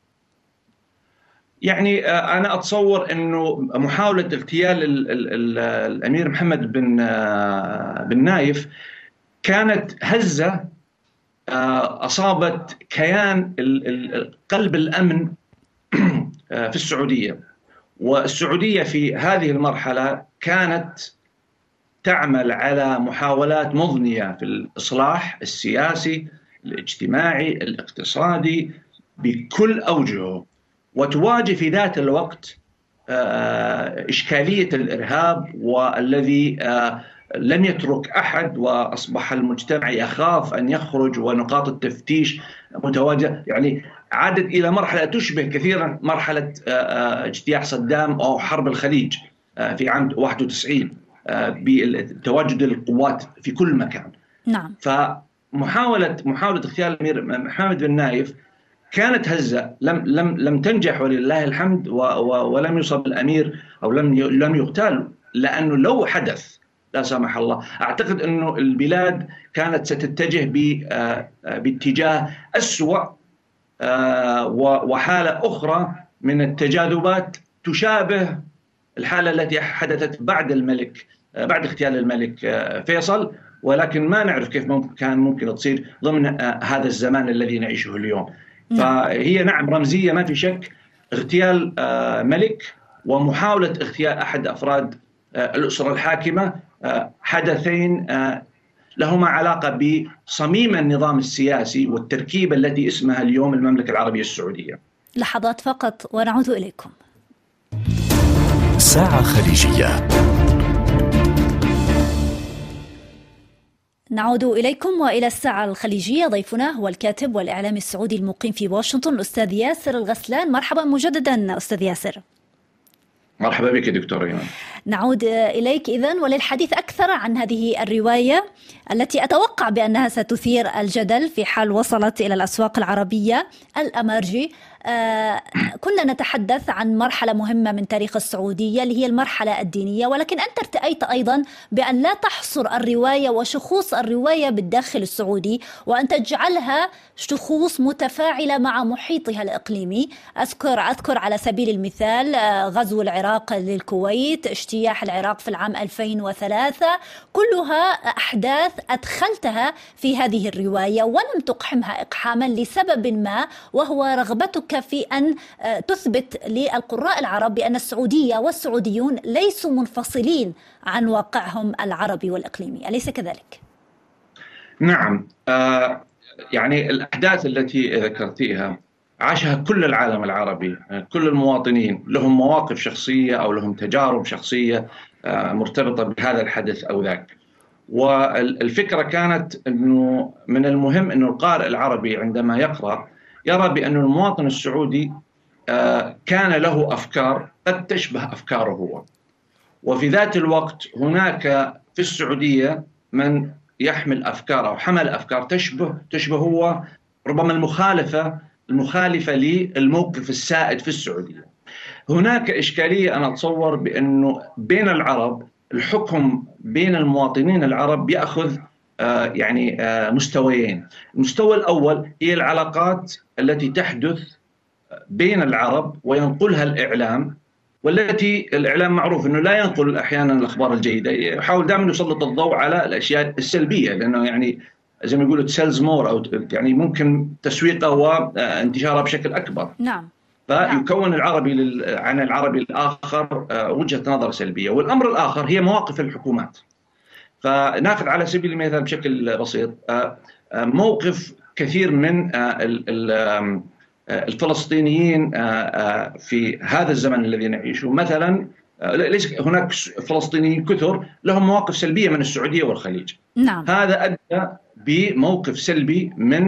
يعني آه، أنا أتصور إنه محاولة اغتيال الأمير محمد بن آه، بن نايف كانت هزة آه، أصابت كيان قلب الأمن في السعودية. والسعودية في هذه المرحلة كانت تعمل على محاولات مضنية في الإصلاح السياسي الاجتماعي الاقتصادي بكل أوجهه. وتواجه في ذات الوقت آه، إشكالية الإرهاب والذي آه، لم يترك أحد وأصبح المجتمع يخاف أن يخرج ونقاط التفتيش متواجدة. يعني عادت إلى مرحلة تشبه كثيرا مرحلة آه، اجتياح صدام أو حرب الخليج في عام 91 بتواجد القوات في كل مكان. نعم. فمحاولة محاولة اغتيال الأمير محمد بن نايف كانت هزة. لم لم لم تنجح ولله الحمد ولم يصب الأمير أو لم لم يغتال لأنه لو حدث لا سمح الله. أعتقد أنه البلاد كانت ستتجه آه، باتجاه أسوأ آه، وحالة أخرى من التجاذبات تشابه الحالة التي حدثت بعد الملك آه، بعد اغتيال الملك فيصل. ولكن ما نعرف كيف ممكن كان ممكن تصير ضمن هذا الزمان الذي نعيشه اليوم. نعم. فهي نعم رمزية ما في شك اغتيال ملك ومحاولة اغتيال أحد أفراد آه، الأسرة الحاكمة آه، حدثين لهما علاقة بصميم النظام السياسي والتركيبة التي اسمها اليوم المملكة العربية السعودية. لحظات فقط ونعود إليكم. ساعة خليجية نعود إليكم وإلى الساعة الخليجية ضيفنا هو الكاتب والإعلامي السعودي المقيم في واشنطن الأستاذ ياسر الغسلان مرحبا مجددا أستاذ ياسر مرحبا بك دكتور إيمان. نعود إليك إذا وللحديث أكثر عن هذه الرواية التي أتوقع بأنها ستثير الجدل في حال وصلت إلى الأسواق العربية الأمارجي آه، كنا نتحدث عن مرحلة مهمة من تاريخ السعودية اللي هي المرحلة الدينية ولكن أنت ارتأيت أيضا بأن لا تحصر الرواية وشخوص الرواية بالداخل السعودي وأن تجعلها شخوص متفاعلة مع محيطها الإقليمي. أذكر أذكر على سبيل المثال آه، غزو العراق للكويت اجتياح العراق في العام 2003 كلها أحداث أدخلتها في هذه الرواية ولم تقحمها إقحاما لسبب ما وهو رغبتك في أن آه، تثبت للقراء العرب بأن السعودية والسعوديون ليسوا منفصلين عن واقعهم العربي والإقليمي. أليس كذلك؟ نعم. آه يعني الأحداث التي ذكرتيها عاشها كل العالم العربي كل المواطنين لهم مواقف شخصية أو لهم تجارب شخصية آه، مرتبطة بهذا الحدث أو ذاك. والفكرة كانت أنه من المهم أنه القارئ العربي عندما يقرأ يرى بأن المواطن السعودي آه، كان له أفكار قد تشبه أفكاره هو. وفي ذات الوقت هناك في السعودية من يحمل أفكار أو حمل أفكار تشبه تشبه هو ربما المخالفة المخالفة للموقف السائد في السعودية. هناك إشكالية أنا أتصور بأنه بين العرب الحكم بين المواطنين العرب يأخذ يعني آه، مستويين. المستوى الأول هي العلاقات التي تحدث بين العرب وينقلها الإعلام والتي الإعلام معروف أنه لا ينقل أحيانا الأخبار الجيدة. يحاول دائما يسلط الضوء على الأشياء السلبية لأنه يعني زي ما يقولوا it sells more أو يعني ممكن تسويقها وانتشارها بشكل أكبر. نعم. فيكون العربي لل... عن العربي الآخر آه، وجهة نظر سلبية، والأمر الآخر هي مواقف الحكومات. فناخذ على سبيل المثال بشكل بسيط آه، آه، موقف كثير من الفلسطينيين في هذا الزمن الذي نعيشه مثلا ليس هناك فلسطينيين كثر لهم مواقف سلبية من السعودية والخليج نعم. هذا أدى بموقف سلبي من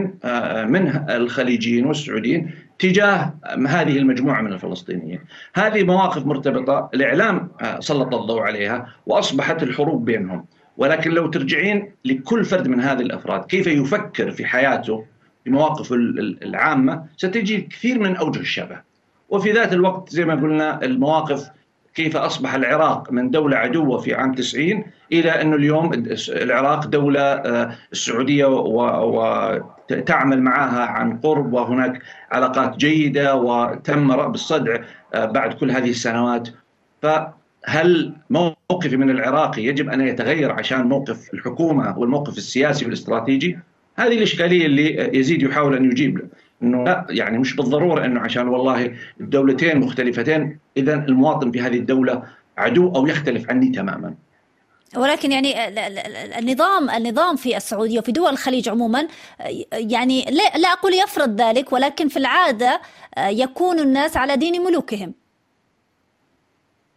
من الخليجيين والسعوديين تجاه هذه المجموعة من الفلسطينيين. هذه مواقف مرتبطة الإعلام سلط الضوء عليها وأصبحت الحروب بينهم. ولكن لو ترجعين لكل فرد من هذه الأفراد كيف يفكر في حياته بمواقفه العامة ستجد كثير من أوجه الشبه. وفي ذات الوقت زي ما قلنا المواقف كيف أصبح العراق من دولة عدوة في عام 90 إلى أنه اليوم العراق دولة آه، السعودية وتعمل معها عن قرب وهناك علاقات جيدة وتم رأب الصدع آه، بعد كل هذه السنوات فهل موقفي من العراقي يجب أن يتغير عشان موقف الحكومة والموقف السياسي والاستراتيجي؟ هذه الاشكاليه اللي يزيد يحاول أن يجيب له. إنه لا يعني مش بالضرورة إنه عشان والله الدولتين مختلفتين اذا المواطن في هذه الدولة عدو أو يختلف عني تماما. ولكن يعني النظام النظام في السعودية وفي دول الخليج عموما يعني لا أقول يفرض ذلك ولكن في العادة يكون الناس على دين ملوكهم.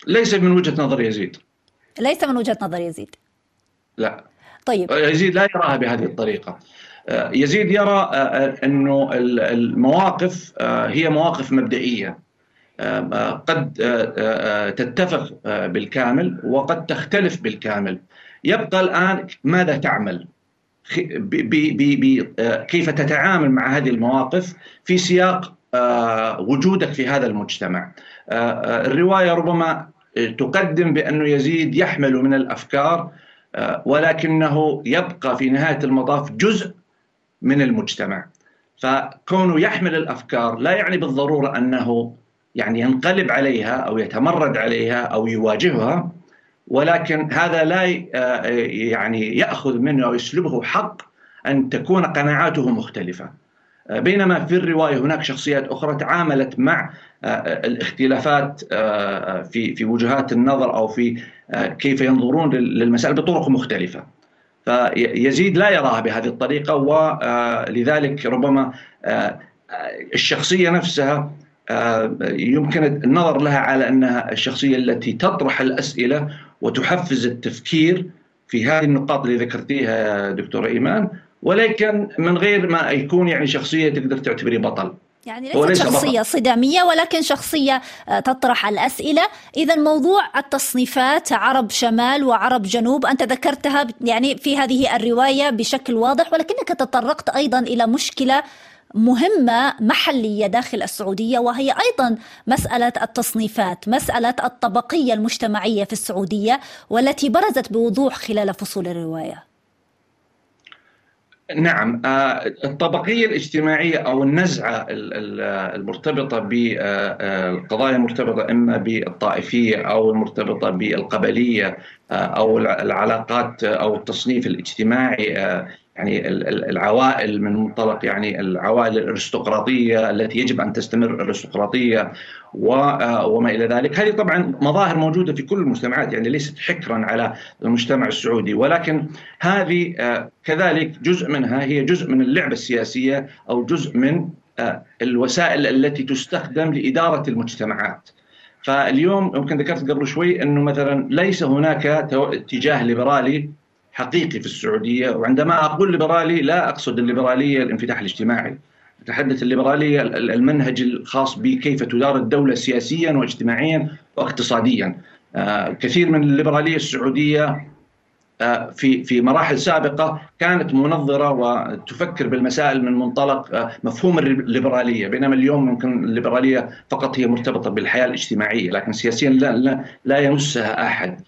ليس من وجهة نظر يزيد. ليس من وجهة نظر يزيد. لا. طيب يزيد لا يراها بهذه الطريقة. آه، يزيد يرى آه، آه، أنه المواقف هي مواقف مبدئية قد تتفق بالكامل وقد تختلف بالكامل يبقى الآن ماذا تعمل كيف تتعامل مع هذه المواقف في سياق وجودك في هذا المجتمع الرواية ربما تقدم بانه يزيد يحمل من الأفكار ولكنه يبقى في نهاية المطاف جزء من المجتمع. فكونه يحمل الأفكار لا يعني بالضرورة أنه يعني ينقلب عليها أو يتمرد عليها أو يواجهها ولكن هذا لا يعني يأخذ منه أو يسلبه حق أن تكون قناعاته مختلفة. بينما في الرواية هناك شخصيات أخرى تعاملت مع الاختلافات في في وجهات النظر أو في كيف ينظرون للمسائل بطرق مختلفة. فيزيد لا يراها بهذه الطريقة ولذلك ربما آه، الشخصية نفسها آه، يمكن النظر لها على أنها الشخصية التي تطرح الأسئلة وتحفز التفكير في هذه النقاط اللي ذكرتيها دكتور إيمان. ولكن من غير ما يكون يعني شخصية تقدر تعتبريه بطل. يعني ليست شخصية صدامية ولكن شخصية آه، تطرح الأسئلة. إذا موضوع التصنيفات عرب شمال وعرب جنوب أنت ذكرتها يعني في هذه الرواية بشكل واضح ولكنك تطرقت أيضا إلى مشكلة مهمة محلية داخل السعودية وهي أيضا مسألة التصنيفات مسألة الطبقية المجتمعية في السعودية والتي برزت بوضوح خلال فصول الرواية. نعم آه، الطبقية الاجتماعية أو النزعة المرتبطة بالقضايا آه، المرتبطة إما بالطائفية أو المرتبطة بالقبلية آه، أو العلاقات أو التصنيف الاجتماعي يعني العوائل من منطلق يعني العوائل الارستقراطية التي يجب أن تستمر الارستقراطية وما إلى ذلك، هذه طبعا مظاهر موجودة في كل المجتمعات يعني ليست حكرا على المجتمع السعودي ولكن هذه كذلك جزء منها هي جزء من اللعبة السياسية أو جزء من الوسائل التي تستخدم لإدارة المجتمعات. فاليوم يمكن ذكرت قبل شوي إنه مثلا ليس هناك اتجاه ليبرالي حقيقي في السعودية وعندما أقول ليبرالي لا أقصد الليبرالية الانفتاح الاجتماعي. أتحدث الليبرالية المنهج الخاص بكيف تدار الدولة سياسيا واجتماعيا واقتصاديا. آه، كثير من الليبرالية السعودية آه، في في مراحل سابقة كانت منظرة وتفكر بالمسائل من منطلق آه، مفهوم الليبرالية. بينما اليوم ممكن الليبرالية فقط هي مرتبطة بالحياة الاجتماعية لكن سياسيا لا لا, لا يمسها أحد.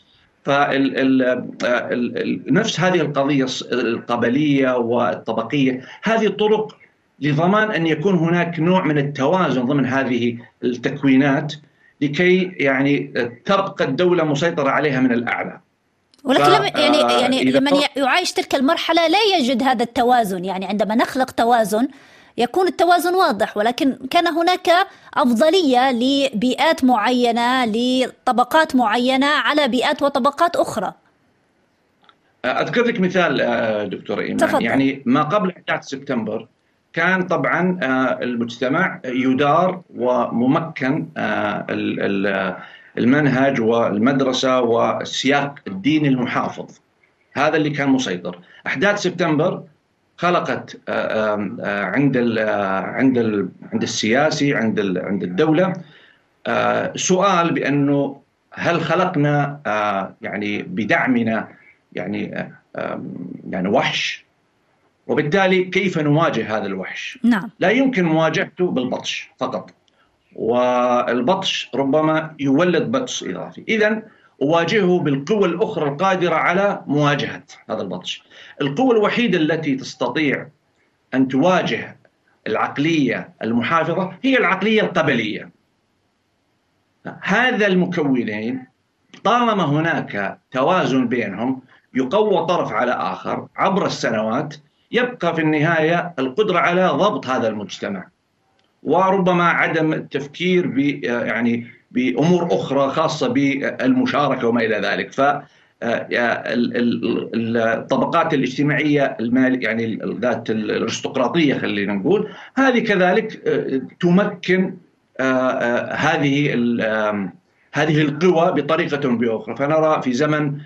فنفس هذه القضية القبلية والطبقية هذه طرق لضمان أن يكون هناك نوع من التوازن ضمن هذه التكوينات لكي يعني تبقى الدولة مسيطرة عليها من الأعلى. ولكن لما يعني يعني لمن يعايش تلك المرحلة لا يجد هذا التوازن يعني عندما نخلق توازن يكون التوازن واضح ولكن كان هناك أفضلية لبيئات معينة لطبقات معينة على بيئات وطبقات أخرى. أذكر لك مثال آه، دكتور إيمان تفضل. يعني ما قبل 11 سبتمبر كان طبعا المجتمع يدار وممكن المنهج والمدرسة والسياق الديني المحافظ هذا اللي كان مسيطر أحداث سبتمبر خلقت عند عند عند السياسي عند عند الدولة سؤال بأنه هل خلقنا يعني بدعمنا يعني يعني وحش؟ وبالتالي كيف نواجه هذا الوحش؟ نعم. لا يمكن مواجهته بالبطش فقط والبطش ربما يولد بطش إضافي. إذا أواجهه بالقوى الأخرى القادرة على مواجهة هذا البطش. القوة الوحيدة التي تستطيع أن تواجه العقلية المحافظة هي العقلية القبلية. هذا المكونين طالما هناك توازن بينهم يقوى طرف على آخر عبر السنوات يبقى في النهاية القدرة على ضبط هذا المجتمع. وربما عدم التفكير ب يعني بأمور أخرى خاصة بالمشاركة وما إلى ذلك. ف الطبقات الاجتماعية المال يعني ذات الارستقراطية خلينا نقول هذه كذلك تمكن هذه هذه القوى بطريقة بأخرى. فنرى في زمن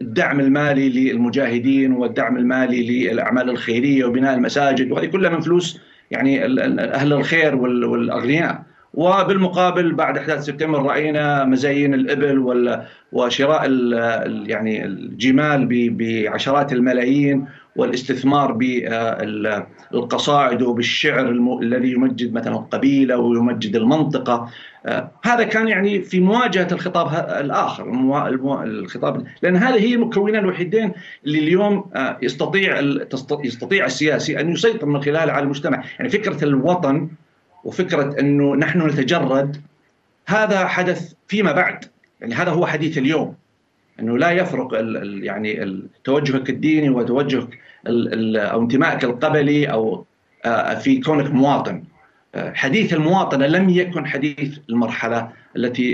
الدعم المالي للمجاهدين والدعم المالي للأعمال الخيرية وبناء المساجد وهذه كلها من فلوس يعني أهل الخير والأغنياء. وبالمقابل بعد إحداث سبتمبر رأينا مزايين الإبل وشراء يعني الجمال بعشرات الملايين والاستثمار بالقصائد وبالشعر الذي يمجد مثلا القبيلة ويمجد المنطقة. هذا كان يعني في مواجهة الخطاب الآخر الخطاب لأن هذه هي المكونان الوحيدين اللي اليوم يستطيع يستطيع السياسي أن يسيطر من خلالها على المجتمع، يعني فكرة الوطن وفكرة أنه نحن نتجرد هذا حدث فيما بعد، يعني هذا هو حديث اليوم. أنه لا يفرق ال يعني توجهك الديني وتوجهك أو انتمائك القبلي أو في كونك مواطن. حديث المواطنة لم يكن حديث المرحلة التي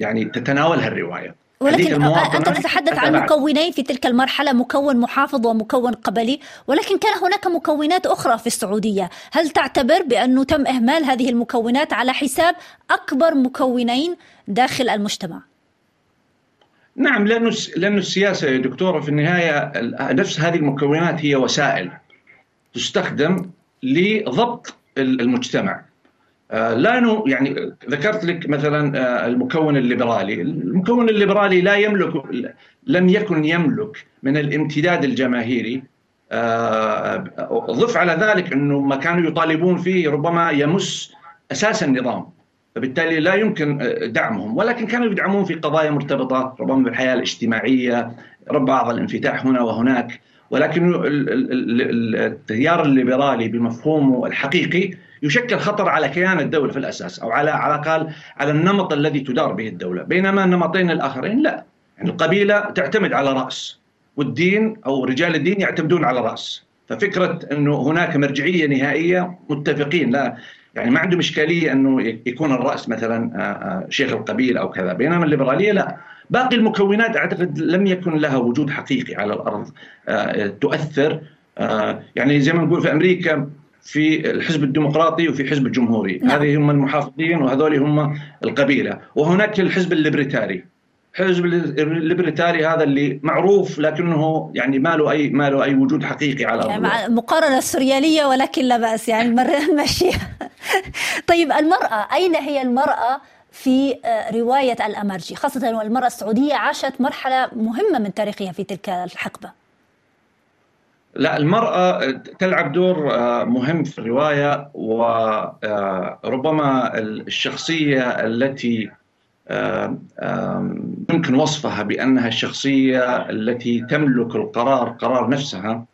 يعني تتناولها الرواية. ولكن أنت تتحدث عن مكونين في تلك المرحلة مكون محافظ ومكون قبلي ولكن كان هناك مكونات أخرى في السعودية. هل تعتبر بأنه تم إهمال هذه المكونات على حساب أكبر مكونين داخل المجتمع؟ نعم لأنه لأنه السياسة يا دكتورة في النهاية نفس هذه المكونات هي وسائل تستخدم لضبط المجتمع. لا يعني ذكرت لك مثلا المكون الليبرالي، المكون الليبرالي لا يملك لم يكن يملك من الامتداد الجماهيري. ضف على ذلك أنه ما كانوا يطالبون فيه ربما يمس أساس النظام. فبالتالي لا يمكن دعمهم. ولكن كانوا يدعمون في قضايا مرتبطة ربما بالحياة الاجتماعية بعض الانفتاح هنا وهناك. ولكن التيار الليبرالي بمفهومه الحقيقي يشكل خطر على كيان الدولة في الأساس أو على على الاقل على النمط الذي تدار به الدولة بينما النمطين الآخرين لا. يعني القبيلة تعتمد على رأس والدين أو رجال الدين يعتمدون على رأس. ففكرة إنه هناك مرجعية نهائية متفقين لا. يعني ما عندهم إشكالية إنه يكون الرأس مثلا شيخ القبيله أو كذا. بينما الليبرالية لا. باقي المكونات أعتقد لم يكن لها وجود حقيقي على الأرض تؤثر. يعني زي ما نقول في أمريكا في الحزب الديمقراطي وفي حزب الجمهوري. نعم. هذه هم المحافظين وهذول هم القبيلة. وهناك الحزب الليبرتاري حزب الليبرتاري هذا اللي معروف لكنه يعني ما له اي ما له أي وجود حقيقي على يعني مع مقارنة سرياليه ولكن لا بأس يعني نمشيها [laughs] طيب المرأة أين هي المرأة في رواية الامرجي خاصة والمراه السعودية عاشت مرحلة مهمة من تاريخها في تلك الحقبة. لا المرأة تلعب دور مهم في الرواية وربما الشخصية التي يمكن وصفها بأنها الشخصية التي تملك القرار قرار نفسها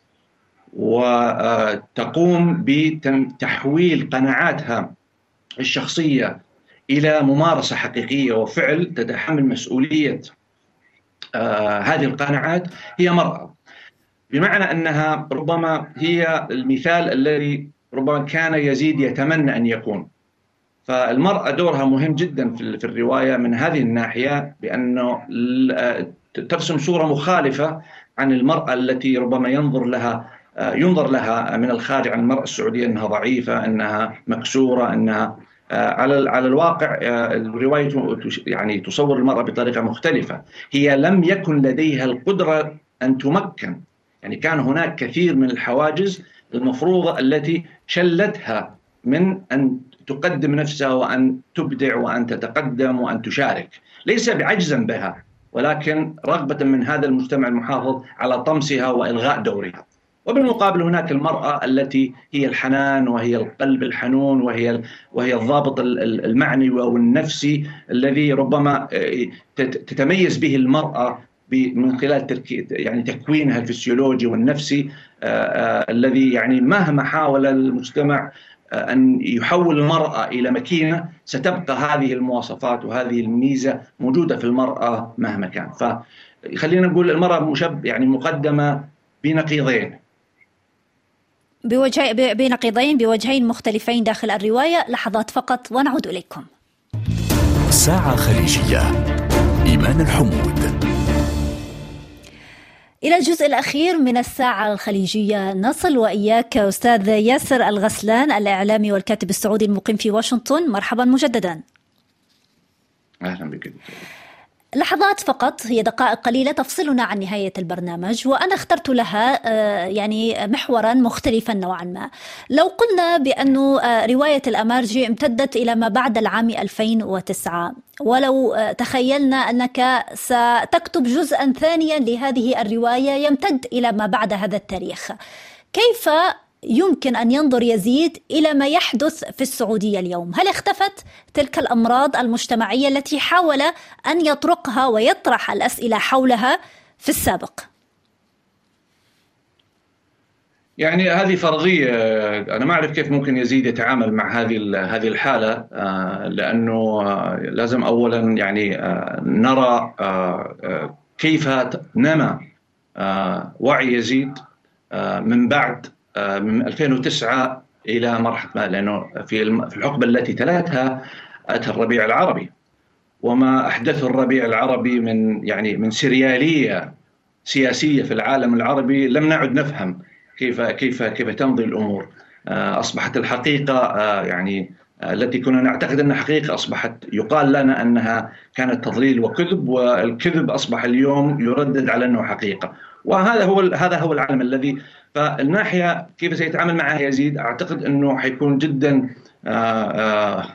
وتقوم بتحويل قناعاتها الشخصية إلى ممارسة حقيقية وفعل تتحمل مسؤولية هذه القناعات هي مرأة. بمعنى أنها ربما هي المثال الذي ربما كان يزيد يتمنى أن يكون. فالمرأة دورها مهم جدا في الرواية من هذه الناحية بأنه ترسم صورة مخالفة عن المرأة التي ربما ينظر لها ينظر لها من الخارج عن المرأة السعودية أنها ضعيفة أنها مكسورة أنها على على الواقع الرواية يعني تصور المرأة بطريقة مختلفة، هي لم يكن لديها القدرة أن تمكن، يعني كان هناك كثير من الحواجز المفروضة التي شلتها من أن تقدم نفسها وأن تبدع وأن تتقدم وأن تشارك، ليس بعجزا بها ولكن رغبة من هذا المجتمع المحافظ على طمسها وإلغاء دورها. وبالمقابل هناك المرأة التي هي الحنان وهي القلب الحنون وهي وهي الضابط المعنوي والنفسي الذي ربما آه، تتميز به المرأة من خلال يعني تكوينها الفسيولوجي والنفسي آه، آه، الذي يعني مهما حاول المجتمع أن يحول المرأة إلى مكينه ستبقى هذه المواصفات وهذه الميزة موجودة في المرأة مهما كان. فخلينا نقول المرأة مشب يعني مقدمة بنقيضين. بوجه بنقيضين بوجهين مختلفين داخل الرواية. لحظات فقط ونعود إليكم. ساعة خليجية. إيمان الحمود. إلى الجزء الأخير من الساعة الخليجية. نصل وإياك أستاذ ياسر الغسلان الإعلامي والكاتب السعودي المقيم في واشنطن. مرحبا مجددا. أهلا بك. لحظات فقط هي دقائق قليلة تفصلنا عن نهاية البرنامج وأنا اخترت لها آه، يعني محورا مختلفا نوعا ما. لو قلنا بأن آه، رواية الأمارجي امتدت إلى ما بعد العام 2009 ولو آه، تخيلنا أنك ستكتب جزءا ثانيا لهذه الرواية يمتد إلى ما بعد هذا التاريخ. كيف يمكن أن ينظر يزيد إلى ما يحدث في السعودية اليوم، هل اختفت تلك الأمراض المجتمعية التي حاول أن يطرقها ويطرح الأسئلة حولها في السابق؟ يعني هذه فرضية أنا ما أعرف كيف ممكن يزيد يتعامل مع هذه هذه الحالة آه، لأنه آه، لازم اولا يعني آه، نرى كيف نما وعي يزيد من بعد من 2009 إلى مرحلة ما لأنه في الحقبه التي تلاتها أتى الربيع العربي. وما احدثه الربيع العربي من يعني من سريالية سياسية في العالم العربي لم نعد نفهم كيف كيف كيف تمضي الأمور. آه، أصبحت الحقيقة آه، يعني التي كنا نعتقد أنها حقيقة أصبحت يقال لنا أنها كانت تضليل وكذب والكذب أصبح اليوم يردد على أنه حقيقة. وهذا هو هذا هو العالم الذي فالناحية كيف سيتعامل معها يزيد أعتقد إنه حيكون جدا آه، آه،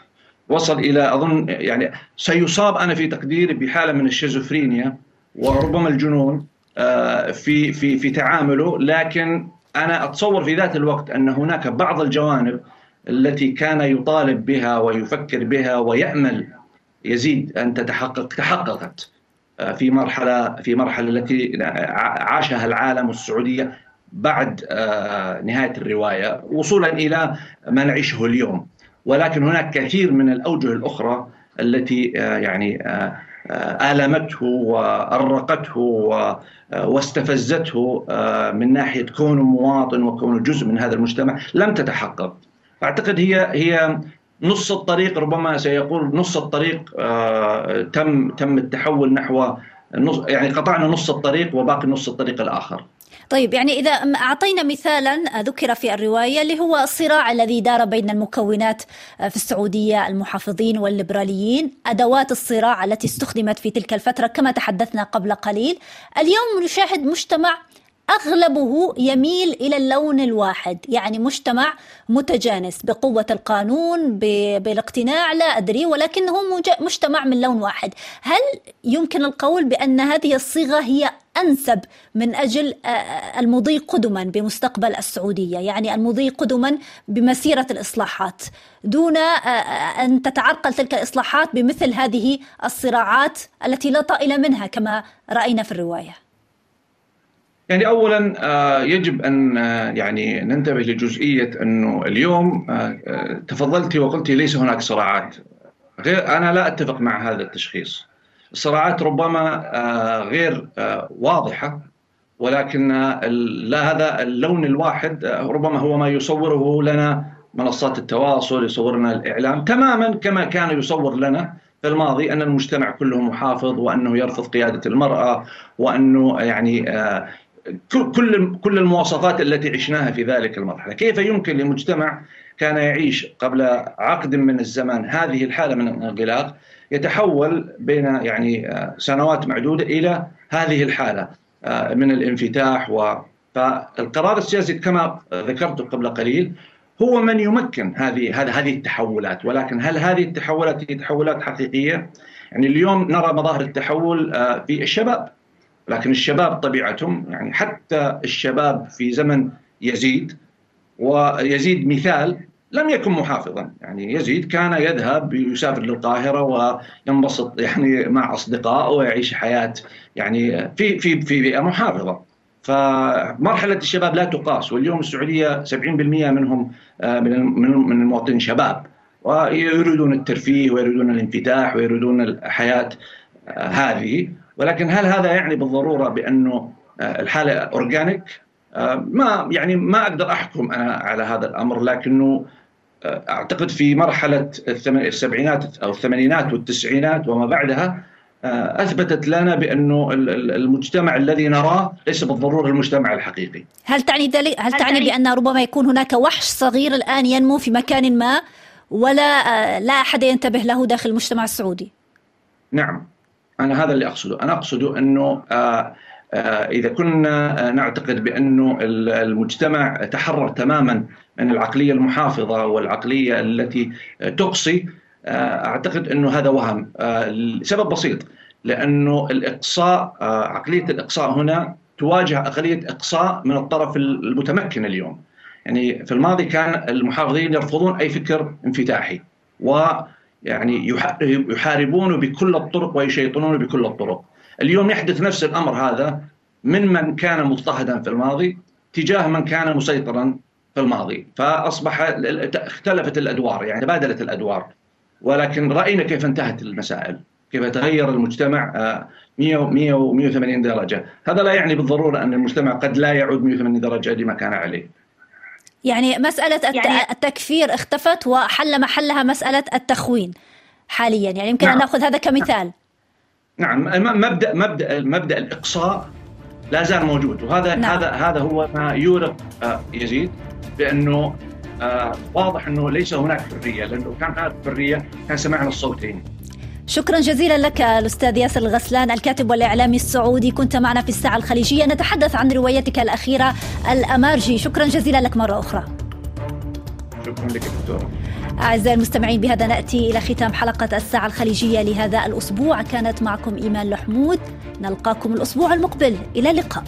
وصل إلى أظن يعني سيصاب أنا في تقديري بحالة من الشيزوفرينيا وربما الجنون آه، في في في تعامله لكن أنا أتصور في ذات الوقت أن هناك بعض الجوانب التي كان يطالب بها ويفكر بها ويأمل يزيد أن تتحقق تحققت في مرحلة في مرحلة التي عاشها العالم والسعوديه بعد آه، نهاية الرواية وصولا إلى ما نعيشه اليوم. ولكن هناك كثير من الأوجه الأخرى التي آه، يعني آه، آلمته وأرقته واستفزته من ناحية كونه مواطن وكونه جزء من هذا المجتمع لم تتحقق. أعتقد هي هي نص الطريق ربما سيقول نص الطريق تم تم التحول نحو يعني قطعنا نص الطريق وباقي نص الطريق الآخر. طيب يعني إذا أعطينا مثالا ذكر في الرواية اللي هو الصراع الذي دار بين المكونات في السعودية المحافظين والليبراليين أدوات الصراع التي استخدمت في تلك الفترة كما تحدثنا قبل قليل. اليوم نشاهد مجتمع أغلبه يميل إلى اللون الواحد، يعني مجتمع متجانس بقوة القانون بالاقتناع لا أدري ولكنه مجتمع من لون واحد، هل يمكن القول بأن هذه الصيغة هي أنسب من أجل المضي قدما بمستقبل السعودية، يعني المضي قدما بمسيرة الإصلاحات. دون أن تتعرقل تلك الإصلاحات بمثل هذه الصراعات التي لا طائل منها كما رأينا في الرواية. يعني اولا آه، يجب أن آه، يعني ننتبه لجزئية أنه اليوم آه، تفضلتي وقلتي ليس هناك صراعات. غير أنا لا أتفق مع هذا التشخيص. الصراعات ربما غير واضحة ولكن لا هذا اللون الواحد ربما هو ما يصوره لنا منصات التواصل يصورنا الإعلام تماما كما كان يصور لنا في الماضي أن المجتمع كله محافظ وأنه يرفض قيادة المرأة وأنه يعني كل كل المواصفات التي عشناها في ذلك المرحلة، كيف يمكن لمجتمع كان يعيش قبل عقد من الزمن هذه الحالة من الانغلاق يتحول بين يعني سنوات معدودة إلى هذه الحالة من الانفتاح و فالقرار السياسي كما ذكرت قبل قليل هو من يمكن هذه هذه التحولات ولكن هل هذه التحولات هي تحولات حقيقية؟ يعني اليوم نرى مظاهر التحول في الشباب لكن الشباب طبيعتهم يعني حتى الشباب في زمن يزيد ويزيد مثال لم يكن محافظا. يعني يزيد كان يذهب يسافر للقاهرة وينبسط يعني مع أصدقائه ويعيش حياة يعني في في في بيئة محافظة. فمرحلة الشباب لا تقاس واليوم السعودية 70% منهم من من المواطنين شباب. ويريدون الترفيه ويريدون الانفتاح ويريدون الحياة هذه. ولكن هل هذا يعني بالضرورة بأنه الحالة اورجانيك؟ ما يعني ما أقدر أحكم أنا على هذا الأمر لكنه أعتقد في مرحلة السبعينات أو الثمانينات والتسعينات وما بعدها أثبتت لنا بأنه المجتمع الذي نراه ليس بالضرورة المجتمع الحقيقي. هل تعني ذلك هل تعني بأن ربما يكون هناك وحش صغير الآن ينمو في مكان ما ولا لا أحد ينتبه له داخل المجتمع السعودي؟ نعم أنا هذا اللي أقصده، أنا اقصد أنه إذا كنا نعتقد بأنه المجتمع تحرر تماما من العقلية المحافظة والعقلية التي تقصي أعتقد أنه هذا وهم. لسبب بسيط لأنه الإقصاء عقلية الإقصاء هنا تواجه عقلية إقصاء من الطرف المتمكن اليوم. يعني في الماضي كان المحافظين يرفضون أي فكر انفتاحي ويعني يحاربونه بكل الطرق ويشيطنونه بكل الطرق. اليوم يحدث نفس الأمر هذا من من كان مضطهدا في الماضي تجاه من كان مسيطرا في الماضي. فأصبح اختلفت الأدوار يعني تبادلت الأدوار. ولكن رأينا كيف انتهت المسائل كيف تغير المجتمع 100 100 180 درجة. هذا لا يعني بالضرورة أن المجتمع قد لا يعود 180 درجة لما كان عليه. يعني مسألة يعني التكفير اختفت وحل محلها مسألة التخوين حاليا. يعني يمكن نعم. ان نأخذ هذا كمثال. نعم مبدا مبدا مبدأ الإقصاء لا زال موجود وهذا نعم. هذا هذا هو ما يورق يزيد بأنه واضح أنه ليس هناك حرية لأنه كان هناك حرية كان سمعنا الصوتين. شكرا جزيلا لك الأستاذ ياسر الغسلان الكاتب والإعلامي السعودي كنت معنا في الساعة الخليجية. نتحدث عن روايتك الأخيرة الأمارجي. شكرا جزيلا لك مرة أخرى. شكرا لك دكتور. أعزائي المستمعين بهذا نأتي إلى ختام حلقة الساعة الخليجية لهذا الأسبوع. كانت معكم إيمان لحمود. نلقاكم الأسبوع المقبل. إلى اللقاء.